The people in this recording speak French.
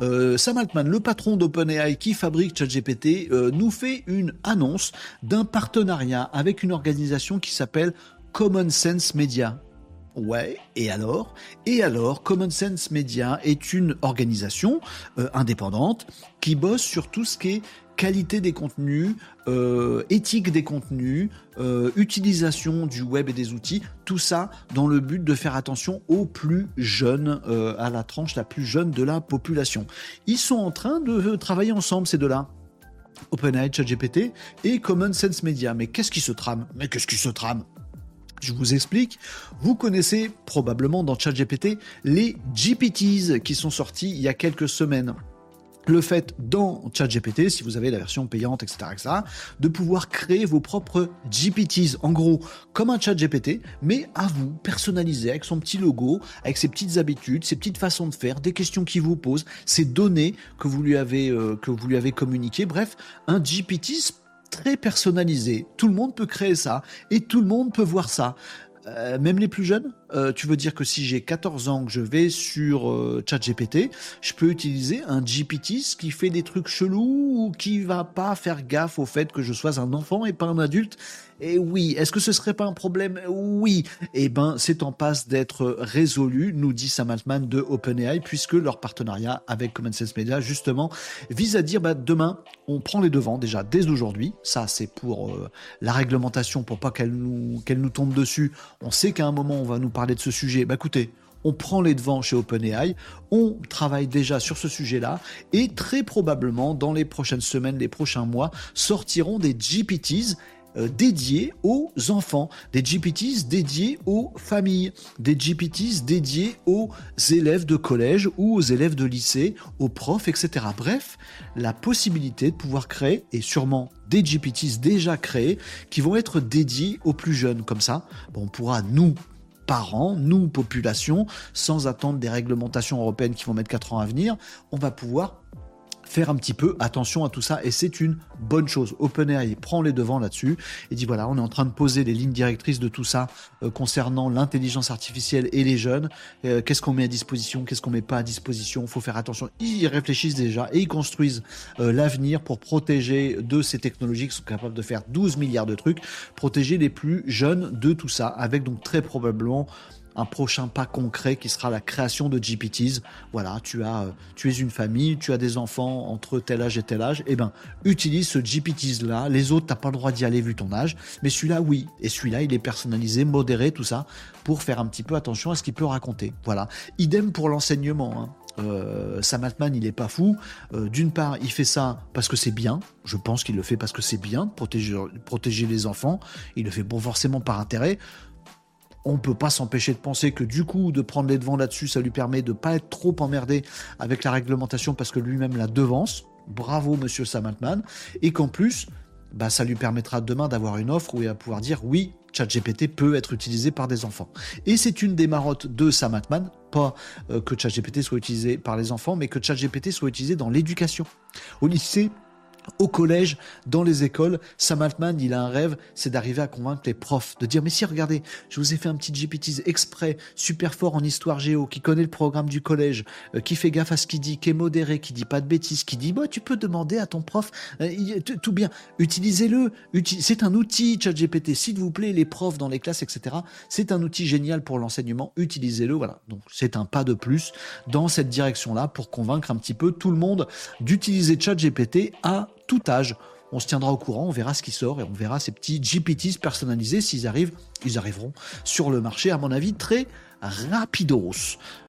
euh, Sam Altman, le patron d'OpenAI qui fabrique ChatGPT, euh, nous fait une annonce d'un partenariat avec une organisation qui s'appelle Common Sense Media. Ouais, et alors? Et alors, Common Sense Media est une organisation euh, indépendante qui bosse sur tout ce qui est qualité des contenus, euh, éthique des contenus, euh, utilisation du web et des outils, tout ça dans le but de faire attention aux plus jeunes, à la tranche la plus jeune de la population. Ils sont en train de travailler ensemble, ces deux-là. OpenAI, ChatGPT et Common Sense Media. Mais qu'est-ce qui se trame? Mais qu'est-ce qui se trame? Je vous explique. Vous connaissez probablement dans ChatGPT les GPTs qui sont sortis il y a quelques semaines le fait dans ChatGPT, si vous avez la version payante, etc., etc., de pouvoir créer vos propres GPTs, en gros, comme un ChatGPT, mais à vous, personnalisé, avec son petit logo, avec ses petites habitudes, ses petites façons de faire, des questions qu'il vous pose, ses données que vous lui avez, euh, que vous lui avez communiquées, bref, un GPT très personnalisé. Tout le monde peut créer ça et tout le monde peut voir ça. Euh, même les plus jeunes, euh, tu veux dire que si j'ai 14 ans, que je vais sur euh, ChatGPT, je peux utiliser un GPT qui fait des trucs chelous ou qui va pas faire gaffe au fait que je sois un enfant et pas un adulte? Et oui, est-ce que ce serait pas un problème? Oui. Eh ben, c'est en passe d'être résolu, nous dit Sam Altman de OpenAI, puisque leur partenariat avec Common Sense Media, justement, vise à dire, bah, demain, on prend les devants déjà dès aujourd'hui. Ça, c'est pour euh, la réglementation, pour pas qu'elle nous, qu'elle nous tombe dessus. On sait qu'à un moment, on va nous parler de ce sujet. Bah, écoutez, on prend les devants chez OpenAI, on travaille déjà sur ce sujet-là, et très probablement, dans les prochaines semaines, les prochains mois, sortiront des GPTs euh, dédiés aux enfants, des GPTs dédiés aux familles, des GPTs dédiés aux élèves de collège ou aux élèves de lycée, aux profs, etc. Bref, la possibilité de pouvoir créer, et sûrement des GPTs déjà créés, qui vont être dédiés aux plus jeunes. Comme ça, on pourra, nous, parents, nous, population, sans attendre des réglementations européennes qui vont mettre 4 ans à venir, on va pouvoir faire un petit peu attention à tout ça et c'est une bonne chose. OpenAI prend les devants là-dessus et dit voilà, on est en train de poser les lignes directrices de tout ça euh, concernant l'intelligence artificielle et les jeunes. Euh, qu'est-ce qu'on met à disposition, qu'est-ce qu'on met pas à disposition, faut faire attention. Ils réfléchissent déjà et ils construisent euh, l'avenir pour protéger de ces technologies qui sont capables de faire 12 milliards de trucs, protéger les plus jeunes de tout ça avec donc très probablement un prochain pas concret qui sera la création de GPTs. Voilà, tu as, euh, tu es une famille, tu as des enfants entre tel âge et tel âge, eh ben utilise ce GPTs là. Les autres, t'as pas le droit d'y aller vu ton âge, mais celui-là, oui. Et celui-là, il est personnalisé, modéré, tout ça, pour faire un petit peu attention à ce qu'il peut raconter. Voilà. Idem pour l'enseignement. Hein. Euh, Sam Altman, il est pas fou. Euh, d'une part, il fait ça parce que c'est bien. Je pense qu'il le fait parce que c'est bien, protéger, protéger les enfants. Il le fait bon forcément par intérêt on peut pas s'empêcher de penser que du coup, de prendre les devants là-dessus, ça lui permet de pas être trop emmerdé avec la réglementation parce que lui-même la devance. Bravo, monsieur Sam Altman. Et qu'en plus, bah, ça lui permettra demain d'avoir une offre où il va pouvoir dire oui, ChatGPT peut être utilisé par des enfants. Et c'est une des marottes de Sam Altman, pas euh, que ChatGPT soit utilisé par les enfants, mais que ChatGPT soit utilisé dans l'éducation. Au lycée, au collège, dans les écoles, Sam Altman, il a un rêve, c'est d'arriver à convaincre les profs, de dire mais si regardez, je vous ai fait un petit GPT exprès, super fort en histoire géo, qui connaît le programme du collège, euh, qui fait gaffe à ce qu'il dit, qui est modéré, qui dit pas de bêtises, qui dit bah tu peux demander à ton prof, euh, tout bien, utilisez-le, c'est un outil ChatGPT, s'il vous plaît, les profs dans les classes, etc. C'est un outil génial pour l'enseignement, utilisez-le, voilà. Donc c'est un pas de plus dans cette direction-là pour convaincre un petit peu tout le monde d'utiliser ChatGPT à tout âge. On se tiendra au courant, on verra ce qui sort et on verra ces petits GPTs personnalisés s'ils arrivent. Ils arriveront sur le marché, à mon avis, très rapidos.